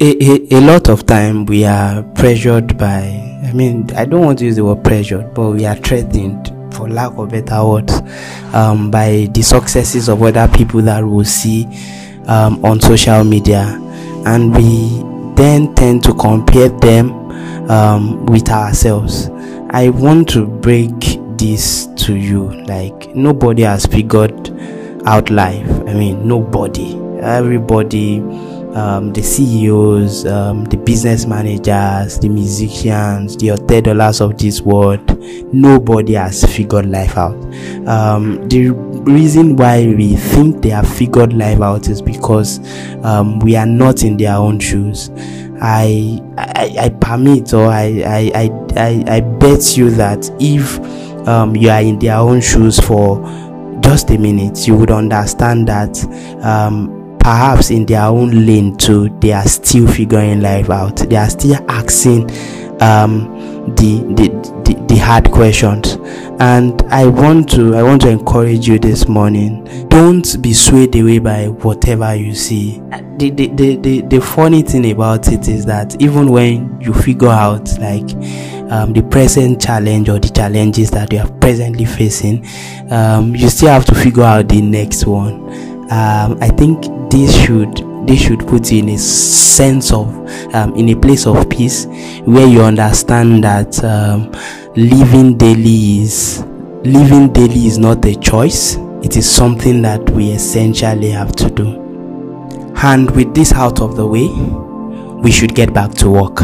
a, a, lot of time we are pressured by i mean i don't want to use the word pressured but we are threatened for lack of better words um, by the successes of other people that we see um, on social media. And we then tend to compare them um, with ourselves. I want to break this to you like nobody has figured out life. I mean nobody. Everybody um, the CEOs, um, the business managers, the musicians, the Otedolas of this world, nobody has figured life out. Um, the reason why we think they have figured life out is because um, we are not in their own shoes. I, I, I permit or I, I, I, I, bet you that if um, you are in their own shoes for just a minute, you would understand that um, perhaps in their own lane too they are still figuring life out. They are still asking um, the, the, the the hard questions. And i want to i want to encourage you this morning. Don't be swayed away by whatever you see. The, the, the, the, the funny thing about it is that even when you figure out like um, the present challenge or the challenges that you are presently facing um, you still have to figure out the next one. Um, i think this should this should put you in a sense of um, in a place of peace where you understand that um, living daily is living daily is not a choice. It is something that we essentially have to do. And with this out of the way we should get back to work